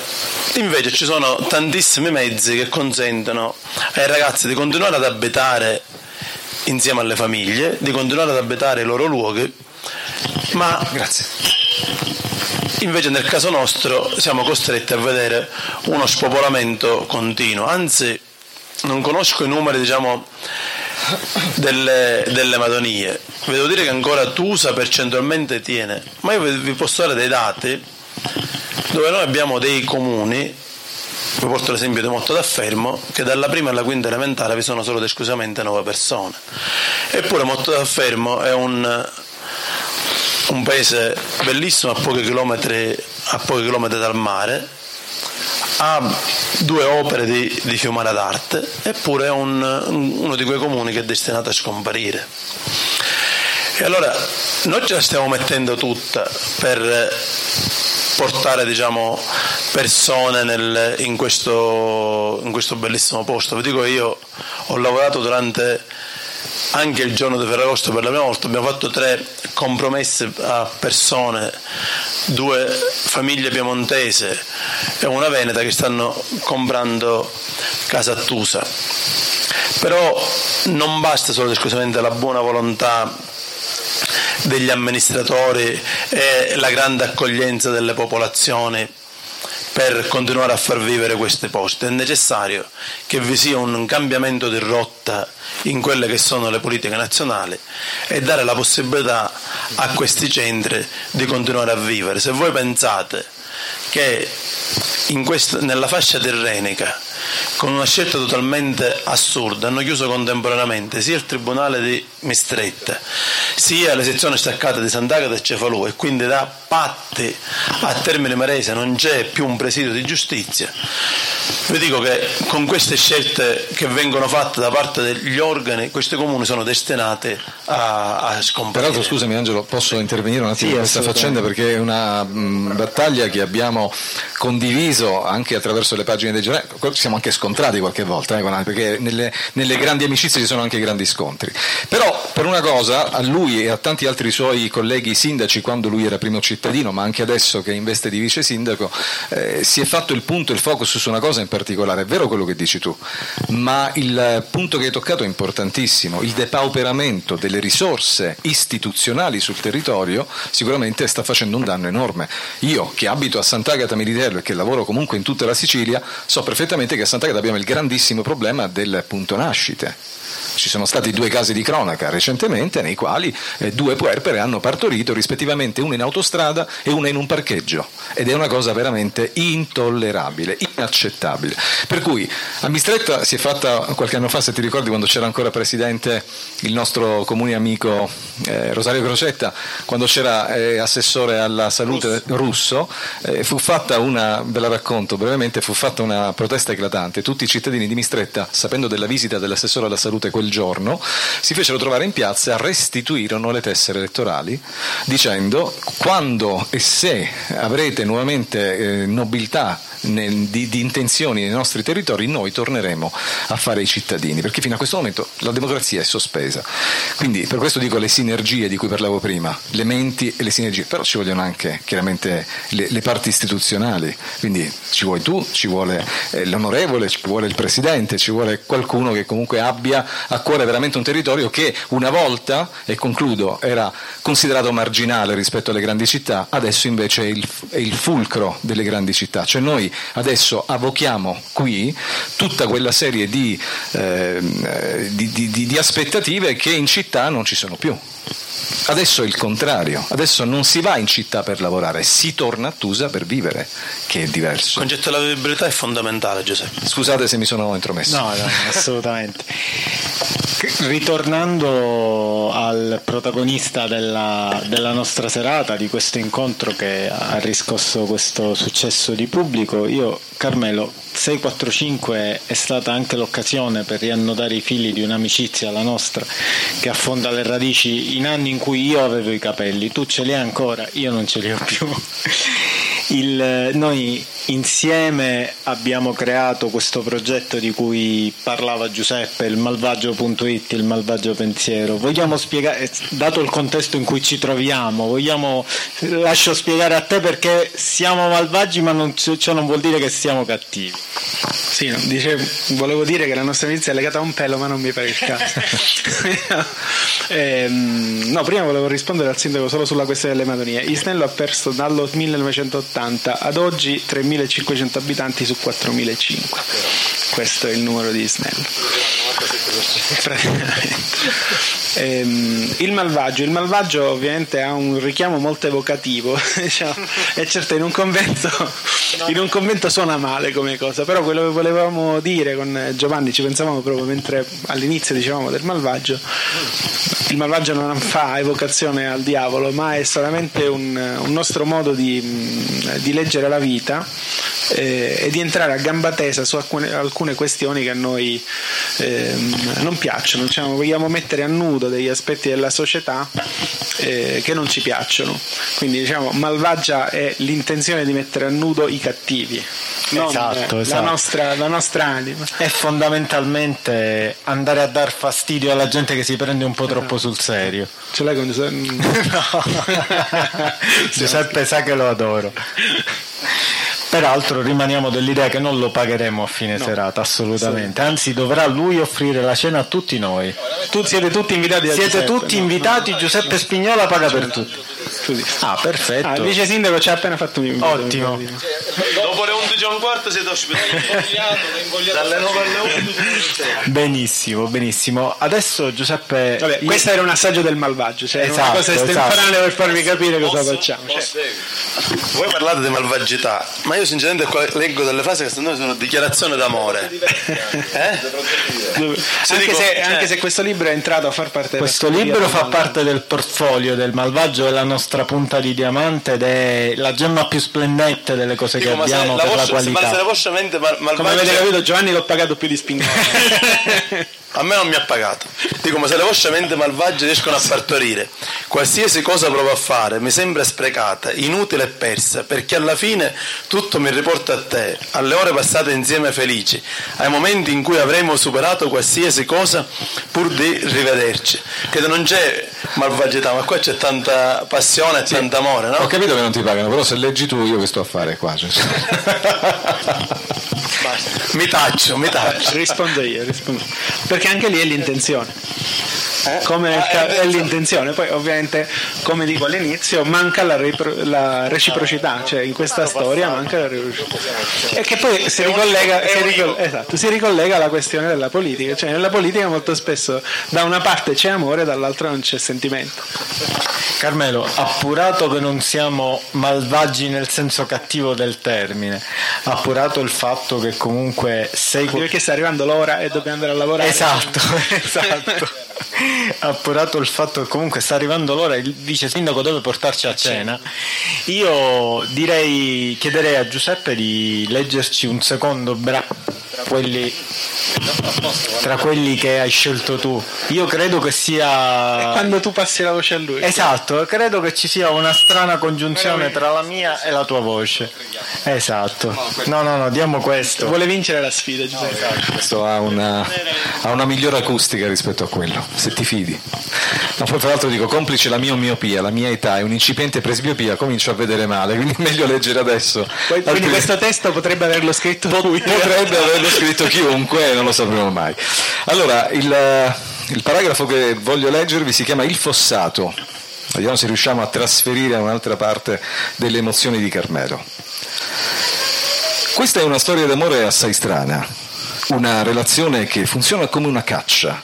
invece ci sono tantissimi mezzi che consentono ai ragazzi di continuare ad abitare insieme alle famiglie, di continuare ad abitare i loro luoghi, ma Grazie. Invece nel caso nostro siamo costretti a vedere uno spopolamento continuo, anzi non conosco i numeri diciamo, delle, delle Madonie, vi devo dire che ancora Tusa percentualmente tiene, ma io vi posso dare dei dati dove noi abbiamo dei comuni, vi porto l'esempio di Motto d'Affermo, che dalla prima alla quinta elementare vi sono solo ed esclusivamente nove persone. Eppure Motto d'Affermo è un, un paese bellissimo a pochi chilometri, a pochi chilometri dal mare, ha due opere di, di Fiumara d'arte, eppure è un, uno di quei comuni che è destinato a scomparire. E allora noi ce la stiamo mettendo tutta per portare diciamo, persone nel, in, questo, in questo bellissimo posto. Vi dico io ho lavorato durante anche il giorno di Ferragosto per la prima volta abbiamo fatto tre compromesse a persone, due famiglie piemontese e una veneta che stanno comprando casa a Tusa. Però non basta solo ed esclusivamente la buona volontà degli amministratori e la grande accoglienza delle popolazioni per continuare a far vivere queste poste. È necessario che vi sia un cambiamento di rotta in quelle che sono le politiche nazionali e dare la possibilità a questi centri di continuare a vivere. Se voi pensate che questo, nella fascia tirrenica con una scelta totalmente assurda hanno chiuso contemporaneamente sia il Tribunale di Mistretta sia le sezioni staccate di Sant'Agata e Cefalù e quindi da Patti a Termine Marese non c'è più un presidio di giustizia. Vi dico che con queste scelte che vengono fatte da parte degli organi, questi comuni sono destinati a, a scomparire. Peraltro, scusami Angelo, posso intervenire un attimo sì, in questa faccenda perché è una mh, battaglia che abbiamo condiviso anche attraverso le pagine dei giornali, ci siamo anche scontrati qualche volta, eh, perché nelle, nelle grandi amicizie ci sono anche grandi scontri. Però per una cosa, a lui e a tanti altri suoi colleghi sindaci, quando lui era primo cittadino, ma anche adesso che in veste di vice sindaco, eh, si è fatto il punto, il focus su una cosa in particolare. È vero quello che dici tu, ma il punto che hai toccato è importantissimo. Il depauperamento delle risorse istituzionali sul territorio sicuramente sta facendo un danno enorme. Io, che abito a Sant'Agata Militello e che lavoro comunque in tutta la Sicilia, so perfettamente che a Sant'Agata abbiamo il grandissimo problema del punto nascite ci sono stati due casi di cronaca recentemente nei quali eh, due puerpere hanno partorito rispettivamente una in autostrada e una in un parcheggio. Ed è una cosa veramente intollerabile, inaccettabile. Per cui a Mistretta si è fatta qualche anno fa, se ti ricordi quando c'era ancora presidente il nostro comune amico eh, Rosario Crocetta, quando c'era eh, assessore alla salute russo, eh, fu fatta una, ve la racconto brevemente, fu fatta una protesta eclatante. Tutti i cittadini di Mistretta, sapendo della visita dell'assessore alla salute quel giorno, si fecero trovare in piazza e restituirono le tessere elettorali dicendo quando e se avrete nuovamente eh, nobiltà di, di, intenzioni nei nostri territori, noi torneremo a fare i cittadini, perché fino a questo momento la democrazia è sospesa. Quindi per questo dico le sinergie di cui parlavo prima, le menti e le sinergie, però ci vogliono anche chiaramente le, le parti istituzionali, quindi ci vuoi tu, ci vuole eh, l'onorevole, ci vuole il presidente, ci vuole qualcuno che comunque abbia a cuore veramente un territorio che una volta, e concludo, era considerato marginale rispetto alle grandi città, adesso invece è il, è il fulcro delle grandi città. Cioè noi adesso avochiamo qui tutta quella serie di, eh, di, di, di aspettative che in città non ci sono più. Adesso è il contrario, adesso non si va in città per lavorare, si torna a Tusa per vivere, che è diverso. Il concetto della vivibilità è fondamentale, Giuseppe. Scusate se mi sono intromesso. No, no, assolutamente. Ritornando al protagonista della, della, nostra serata, di questo incontro che ha riscosso questo successo di pubblico, io Carmelo 645 è stata anche l'occasione per riannodare i fili di un'amicizia, la nostra, che affonda le radici in anni in cui io avevo i capelli, tu ce li hai ancora, io non ce li ho più. Il, noi insieme abbiamo creato questo progetto di cui parlava Giuseppe, il malvagio.it, il malvagio pensiero. Vogliamo spiegare, dato il contesto in cui ci troviamo, vogliamo, lascio spiegare a te perché siamo malvagi ma non, ciò non vuol dire che siamo cattivi. Sì, no, dice, volevo dire che la nostra amicizia è legata a un pelo ma non mi pare il caso. eh, no, prima volevo rispondere al sindaco solo sulla questione delle Madonie. Isnello ha perso dallo 1980 ad oggi 3.500 abitanti su 4.500. Questo è il numero di Isnello. Ehm, il malvagio, il malvagio ovviamente ha un richiamo molto evocativo, diciamo, e certo in un, convento, in un convento suona male come cosa, però quello che volevamo dire con Giovanni, ci pensavamo proprio mentre all'inizio dicevamo del malvagio, il malvagio non fa evocazione al diavolo, ma è solamente un, un nostro modo di, di leggere la vita eh, e di entrare a gamba tesa su alcune, alcune questioni che a noi ehm, non piacciono, diciamo, vogliamo mettere a nudo degli aspetti della società eh, che non ci piacciono. Quindi diciamo malvagia è l'intenzione di mettere a nudo i cattivi, non Esatto, eh, esatto. La, nostra, la nostra anima. È fondamentalmente andare a dar fastidio alla gente che si prende un po' troppo sul serio. Ce l'hai con Giuseppe sa che lo adoro. Peraltro rimaniamo dell'idea che non lo pagheremo a fine No. serata, assolutamente. Anzi, dovrà lui offrire la cena a tutti noi. Tu, siete tutti invitati da Siete Giuseppe, tutti no? invitati, Giuseppe Spignola paga per tutti. Ah, perfetto. Ah, il vice sindaco ci ha appena fatto un invito. Ottimo. Dopo le 11 e un quarto siete ospitati. Dalle 9 alle 11. Benissimo, benissimo. Adesso Giuseppe... Vabbè, io- questo era un assaggio del malvagio, cioè Esatto, una cosa estemporanea esatto. per farvi capire cosa facciamo. cioè. Voi parlate di malvagità, ma io sinceramente qua leggo delle frasi che secondo me sono dichiarazione d'amore. Eh? Se anche, dico- se, cioè- anche se questo libro è entrato a far parte della Questo libro fa parte del portfolio del malvagio, è la nostra punta di diamante ed è la gemma più splendente delle cose Dico, che abbiamo la per la vostra, se- ma se la qualità. vostra mente mal- Come malvagia avete capito Giovanni l'ho pagato più di spingolo. a me non mi ha pagato. Dico, ma se le vostre mente malvagie riescono a partorire, qualsiasi cosa provo a fare mi sembra sprecata, inutile e persa, perché alla fine tutto mi riporta a te, alle ore passate insieme felici, ai momenti in cui avremo superato qualsiasi cosa pur di rivederci. Credo non c'è malvagità, ma qua c'è tanta passione e tanto amore, no? Ho capito che non ti pagano, però se leggi tu io che sto a fare qua? Cioè, Mi taccio, mi taccio. rispondo io, rispondo. Perché anche lì è l'intenzione. Come nel Ah, ca- è è l'intenzione, poi ovviamente come dico all'inizio manca la, repro- la reciprocità, cioè in questa storia manca la reciprocità. E che poi si ricollega, si ricol- esatto, si ricollega alla questione della politica, cioè nella politica molto spesso da una parte c'è amore, dall'altra non c'è sentimento. Carmelo, appurato che non siamo malvagi nel senso cattivo del termine, appurato il fatto che comunque sei... Perché sta arrivando l'ora e dobbiamo andare a lavorare. Esatto, esatto. Appurato il fatto che comunque sta arrivando l'ora, il vice sindaco deve portarci a cena. Io direi, chiederei a Giuseppe di leggerci un secondo brano quelli, tra quelli che hai scelto tu. Io credo che sia. Quando tu passi la voce a lui. Esatto, credo che ci sia una strana congiunzione tra la mia e la tua voce. Esatto. No, no, no, diamo questo. Vuole vincere la sfida, Giuseppe. questo ha una, ha una migliore acustica rispetto a quello, se ti fidi. Ma poi tra l'altro dico, complice la mia miopia, la mia età e un'incipiente presbiopia, comincio a vedere male, quindi è meglio leggere adesso. Poi- Quindi questo testo potrebbe averlo scritto lui. Potrebbe averlo scritto chiunque, non lo sapremo mai. Allora, il, il paragrafo che voglio leggervi si chiama Il fossato. Vediamo se riusciamo a trasferire a un'altra parte delle emozioni di Carmelo. Questa è una storia d'amore assai strana, una relazione che funziona come una caccia,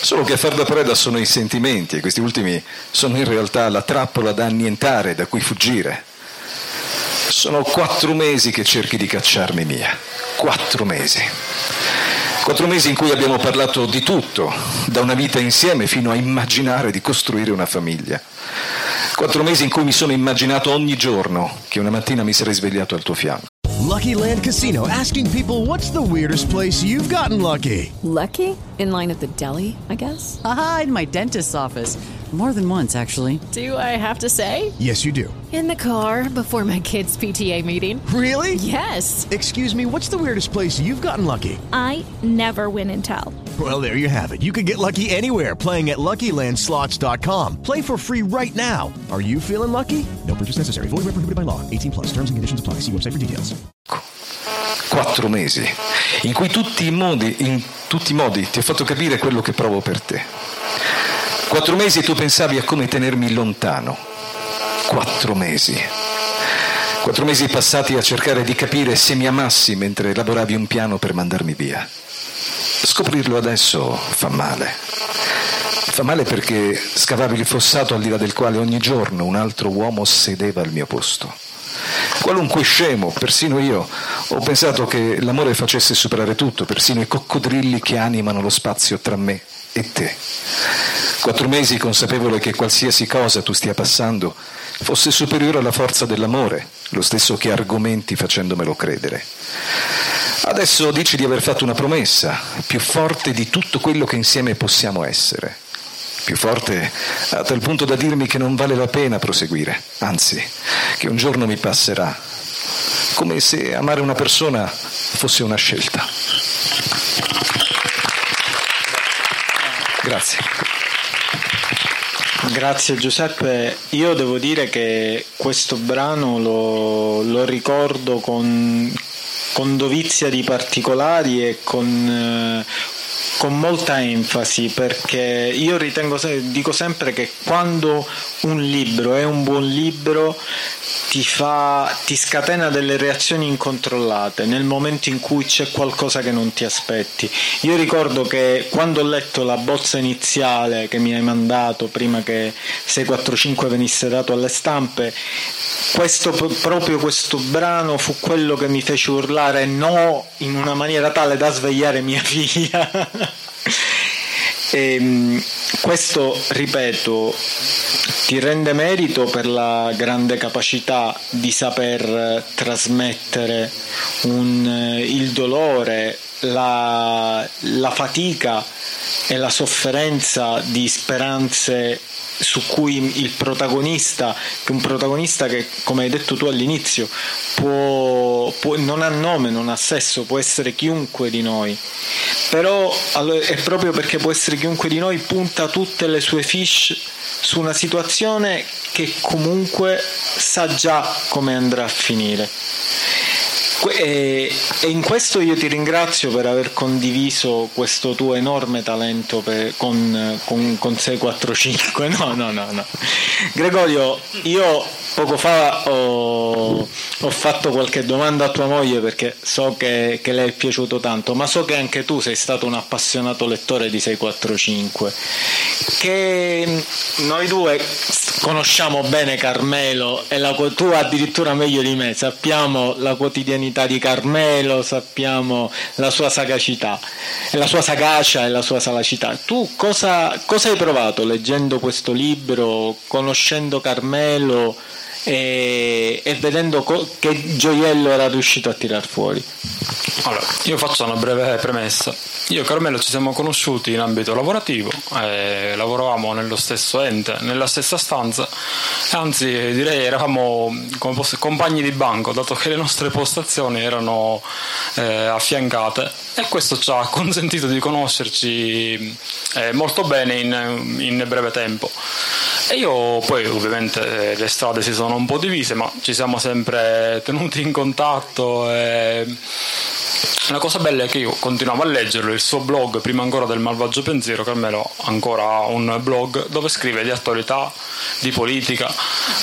solo che a far da preda sono i sentimenti e questi ultimi sono in realtà la trappola da annientare, da cui fuggire. Sono quattro mesi che cerchi di cacciarmi via. Quattro mesi. Quattro mesi in cui abbiamo parlato di tutto, da una vita insieme fino a immaginare di costruire una famiglia. Quattro mesi in cui mi sono immaginato ogni giorno che una mattina mi sarei svegliato al tuo fianco. Lucky Land Casino asking people what's the weirdest place you've gotten lucky? Lucky? In line at the deli, I guess? Aha, in my dentist's office. More than once, actually. Do I have to say? Yes, you do. In the car before my kids' PTA meeting. Really? Yes. Excuse me, what's the weirdest place you've gotten lucky? I never win and tell. Well, there you have it. You can get lucky anywhere playing at LuckyLandSlots.com. Play for free right now. Are you feeling lucky? No purchase necessary. Void where prohibited by law. 18 plus. Terms and conditions apply. See website for details. Quattro mesi in cui tutti i modi, in tutti i modi ti ho fatto capire quello che provo per te. Quattro mesi tu pensavi a come tenermi lontano. Quattro mesi. Quattro mesi passati a cercare di capire se mi amassi mentre elaboravi un piano per mandarmi via. Scoprirlo adesso fa male. Fa male perché scavavi il fossato al di là del quale ogni giorno un altro uomo sedeva al mio posto. Qualunque scemo, persino io, ho pensato che l'amore facesse superare tutto, persino i coccodrilli che animano lo spazio tra me e te. Quattro mesi consapevole che qualsiasi cosa tu stia passando fosse superiore alla forza dell'amore, lo stesso che argomenti facendomelo credere. Adesso dici di aver fatto una promessa, più forte di tutto quello che insieme possiamo essere. Più forte a tal punto da dirmi che non vale la pena proseguire, anzi, che un giorno mi passerà, come se amare una persona fosse una scelta. Grazie. Grazie Giuseppe, io devo dire che questo brano lo, lo ricordo con, con dovizia di particolari e con, eh, con molta enfasi perché io ritengo, dico sempre che quando un libro è un buon libro ti, fa, ti scatena delle reazioni incontrollate nel momento in cui c'è qualcosa che non ti aspetti. Io ricordo che quando ho letto la bozza iniziale che mi hai mandato prima che 645 venisse dato alle stampe, questo, proprio questo brano fu quello che mi fece urlare no in una maniera tale da svegliare mia figlia. e, ehm, questo, ripeto, ti rende merito per la grande capacità di saper trasmettere un, il dolore, la, la fatica e la sofferenza di speranze su cui il protagonista, un protagonista che come hai detto tu all'inizio può, può, non ha nome, non ha sesso, può essere chiunque di noi, però è proprio perché può essere chiunque di noi punta tutte le sue fish su una situazione che comunque sa già come andrà a finire. E, in questo io ti ringrazio per aver condiviso questo tuo enorme talento per, con, con, con 645. No, no, no, no. Gregorio, io poco fa ho, ho, fatto qualche domanda a tua moglie perché so che, che le è piaciuto tanto, ma so che anche tu sei stato un appassionato lettore di 645. Che noi due conosciamo bene Carmelo e la, tu addirittura meglio di me, sappiamo la quotidianità di Carmelo, sappiamo la sua sagacità, la sua sagacia e la sua salacità. Tu cosa, cosa hai provato leggendo questo libro, conoscendo Carmelo? E, e vedendo co- che gioiello era riuscito a tirar fuori. Allora, io faccio una breve premessa. Io e Carmelo ci siamo conosciuti in ambito lavorativo, eh, lavoravamo nello stesso ente, nella stessa stanza, anzi direi eravamo posso, compagni di banco, dato che le nostre postazioni erano eh, affiancate e questo ci ha consentito di conoscerci eh, molto bene in, in breve tempo. E io poi ovviamente eh, le strade si sono un po' divise, ma ci siamo sempre tenuti in contatto. E... La cosa bella è che io continuavo a leggerlo, il suo blog, prima ancora del Malvagio Pensiero, Carmelo ancora ha un blog dove scrive di attualità, di politica,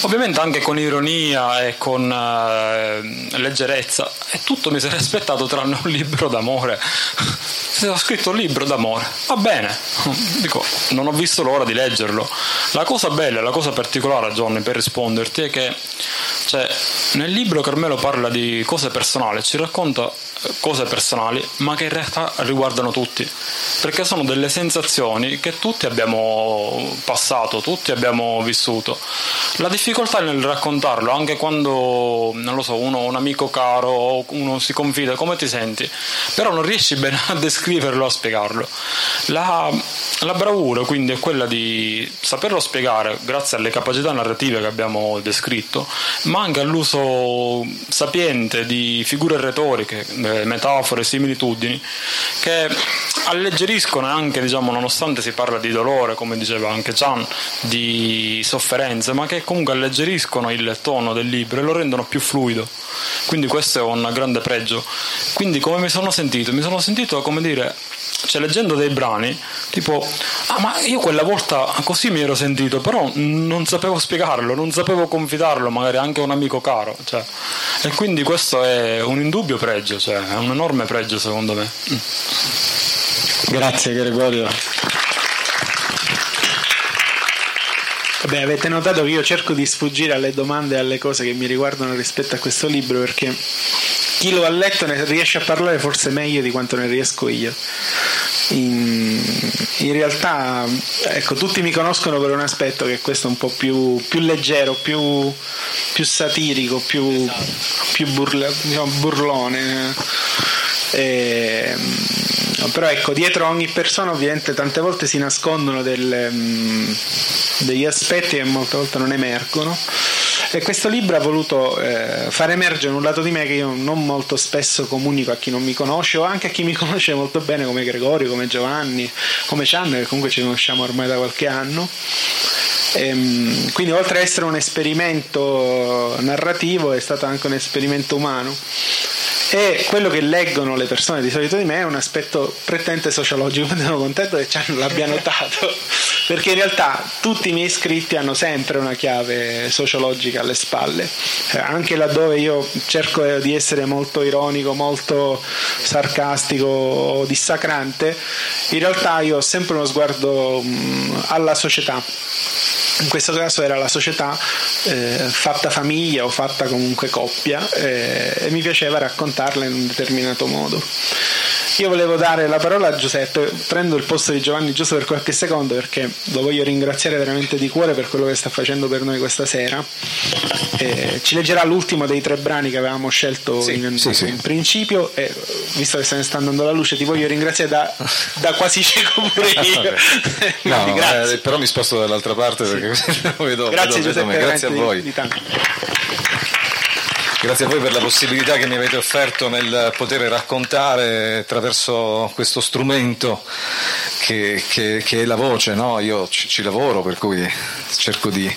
ovviamente anche con ironia e con eh, leggerezza. E tutto mi sarei aspettato tranne un libro d'amore. Se ho scritto un libro d'amore, va bene, dico, non ho visto l'ora di leggerlo. La cosa bella, la cosa particolare, Johnny, per risponderti è che cioè, nel libro Carmelo parla di cose personali, ci racconta cose personali, ma che in realtà riguardano tutti, perché sono delle sensazioni che tutti abbiamo passato, tutti abbiamo vissuto. La difficoltà nel raccontarlo, anche quando, non lo so, uno un amico caro, uno si confida, come ti senti? Però non riesci bene a descriverlo, a spiegarlo. La, la bravura quindi è quella di saperlo spiegare grazie alle capacità narrative che abbiamo descritto, ma anche all'uso sapiente di figure retoriche, eh, metafore, similitudini, che alleggeriscono anche, diciamo, nonostante si parla di dolore, come diceva anche Gian, di sofferenze, ma che comunque alleggeriscono il tono del libro e lo rendono più fluido. Quindi questo è un grande pregio. Quindi come mi sono sentito? Mi sono sentito, come dire, cioè leggendo dei brani, tipo, ah ma io quella volta così mi ero sentito, però non sapevo spiegarlo, non sapevo confidarlo, magari anche a un amico caro, cioè. e quindi questo è un indubbio pregio, cioè, è un enorme pregio secondo me. Grazie Gregorio. Vabbè, avete notato che io cerco di sfuggire alle domande e alle cose che mi riguardano rispetto a questo libro perché chi lo ha letto ne riesce a parlare forse meglio di quanto ne riesco io. In, in realtà ecco, tutti mi conoscono per un aspetto che è questo un po' più, più leggero, più, più satirico, più, più burla, diciamo, burlone. E, però ecco, dietro ogni persona ovviamente tante volte si nascondono delle, mm, degli aspetti che molte volte non emergono e questo libro ha voluto eh, far emergere un lato di me che io non molto spesso comunico a chi non mi conosce o anche a chi mi conosce molto bene come Gregorio, come Giovanni, come Cian, che comunque ci conosciamo ormai da qualche anno. E, ehm, quindi oltre ad essere un esperimento narrativo è stato anche un esperimento umano e quello che leggono le persone di solito di me è un aspetto prettamente sociologico, sono contento che Cian l'abbia notato, perché in realtà tutti i miei iscritti hanno sempre una chiave sociologica alle spalle, eh, anche laddove io cerco di essere molto ironico, molto sarcastico o dissacrante, in realtà io ho sempre uno sguardo mh, alla società in questo caso era la società eh, fatta famiglia o fatta comunque coppia eh, e mi piaceva raccontarla in un determinato modo. Io volevo dare la parola a Giuseppe, prendo il posto di Giovanni giusto per qualche secondo perché lo voglio ringraziare veramente di cuore per quello che sta facendo per noi questa sera. Eh, ci leggerà l'ultimo dei tre brani che avevamo scelto sì, in, sì, sì. in, principio e visto che se ne sta andando la luce ti voglio ringraziare da, da quasi cieco pure io. no, eh, però mi sposto dall'altra parte perché lo vedo, grazie, vedo, Giuseppe, grazie a voi. Di, di Grazie a voi per la possibilità che mi avete offerto nel poter raccontare attraverso questo strumento che, che, che è la voce. No? Io ci, ci, lavoro, per cui cerco di,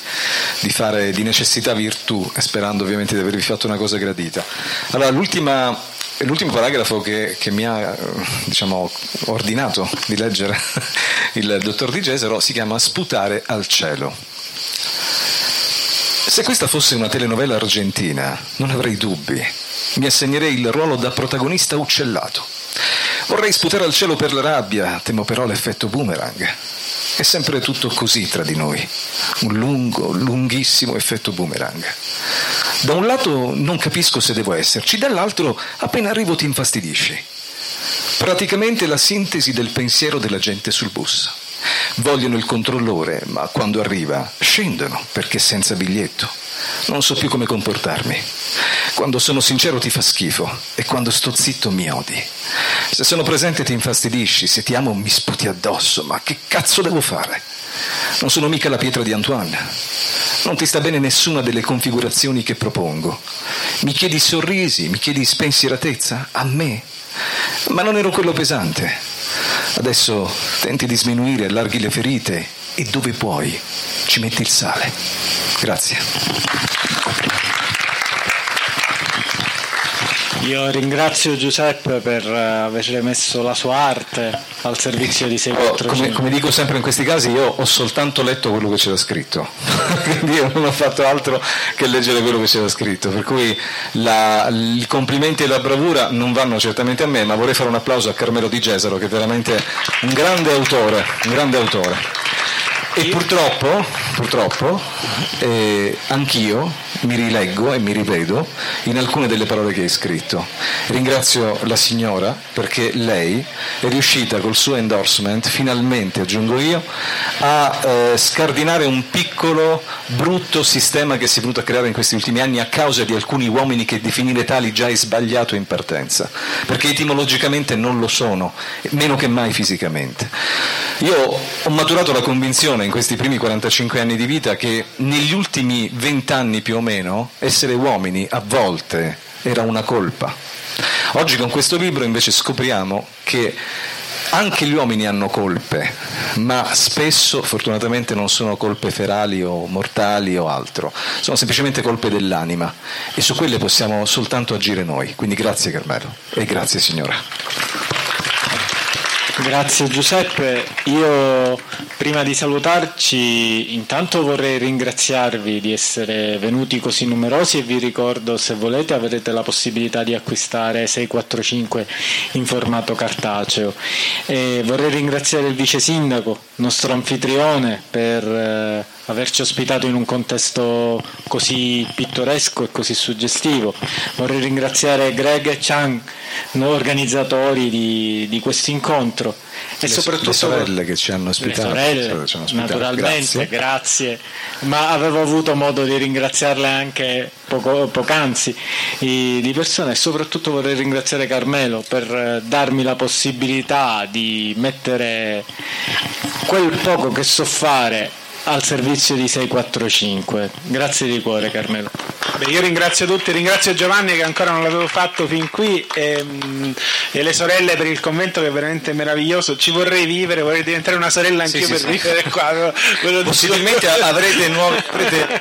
di, fare di necessità virtù, sperando ovviamente di avervi fatto una cosa gradita. Allora, l'ultimo paragrafo che, che mi ha diciamo, ordinato di leggere il dottor Di Gesero si chiama Sputare al cielo. Se questa fosse una telenovela argentina, non avrei dubbi. Mi assegnerei il ruolo da protagonista uccellato. Vorrei sputare al cielo per la rabbia, temo però l'effetto boomerang. È sempre tutto così tra di noi. Un lungo, lunghissimo effetto boomerang. Da un lato non capisco se devo esserci, dall'altro appena arrivo ti infastidisci. Praticamente la sintesi del pensiero della gente sul bus. Vogliono il controllore, ma quando arriva scendono perché senza biglietto. Non so più come comportarmi. Quando sono sincero ti fa schifo e quando sto zitto mi odi. Se sono presente ti infastidisci, se ti amo mi sputi addosso, ma che cazzo devo fare? Non sono mica la pietra di Antoine. Non ti sta bene nessuna delle configurazioni che propongo. Mi chiedi sorrisi, mi chiedi spensieratezza? A me? Ma non ero quello pesante. Adesso tenti di sminuire, allarghi le ferite e dove puoi ci metti il sale. Grazie. Io ringrazio Giuseppe per eh, aver messo la sua arte al servizio di 645. Come, come dico sempre in questi casi, io ho soltanto letto quello che c'era scritto, quindi io non ho fatto altro che leggere quello che c'era scritto, per cui la, i complimenti e la bravura non vanno certamente a me, ma vorrei fare un applauso a Carmelo Di Gesaro, che è veramente un grande autore, un grande autore. E purtroppo, purtroppo eh, anch'io mi rileggo e mi rivedo in alcune delle parole che hai scritto. Ringrazio la signora perché lei è riuscita col suo endorsement, finalmente aggiungo io, a eh, scardinare un piccolo brutto sistema che si è venuto a creare in questi ultimi anni a causa di alcuni uomini che definire tali già è sbagliato in partenza, perché etimologicamente non lo sono, meno che mai fisicamente. Io ho maturato la convinzione in questi primi 45 anni di vita che negli ultimi 20 anni più o meno essere uomini a volte era una colpa. Oggi con questo libro invece scopriamo che anche gli uomini hanno colpe, ma spesso fortunatamente non sono colpe ferali o mortali o altro, sono semplicemente colpe dell'anima e su quelle possiamo soltanto agire noi. Quindi grazie Carmelo e grazie signora. Grazie Giuseppe, io prima di salutarci intanto vorrei ringraziarvi di essere venuti così numerosi e vi ricordo se volete avrete la possibilità di acquistare 645 in formato cartaceo. E vorrei ringraziare il vice sindaco, nostro anfitrione, per eh, averci ospitato in un contesto così pittoresco e così suggestivo. Vorrei ringraziare Greg e Chang organizzatori di, di questo incontro e le, soprattutto le sorelle che ci hanno ospitato. Le sorelle, hanno ospitato. naturalmente, grazie. grazie. Ma avevo avuto modo di ringraziarle anche poco, poc'anzi di persone e soprattutto vorrei ringraziare Carmelo per darmi la possibilità di mettere quel poco che so fare al servizio di 645. Grazie di cuore Carmelo. Beh, io ringrazio tutti, ringrazio Giovanni che ancora non l'avevo fatto fin qui e, e, le sorelle per il convento che è veramente meraviglioso. Ci vorrei vivere, vorrei diventare una sorella anch'io sì, per sì, vivere sì. qua. Possibilmente avrete nuovi, avrete,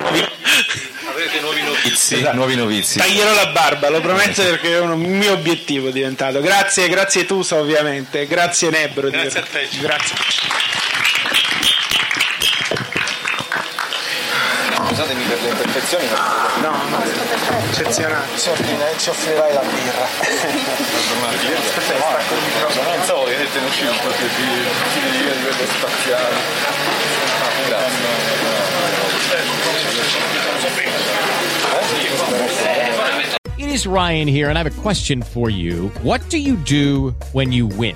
avrete nuovi novizi, esatto. nuovi novizi. Taglierò la barba, lo prometto perché è un mio obiettivo diventato. Grazie, grazie Tusa ovviamente, grazie Nebro. Grazie a te. Grazie. Scusatemi per le imperfezioni. No, no, eccezionale. Ci, eh, ci offrirai la birra. Aspetta, stacco il microfono. Non so, che te ne uscì un po' di di quello spaziale. It is Ryan here, and I have a question for you. What do you do when you win?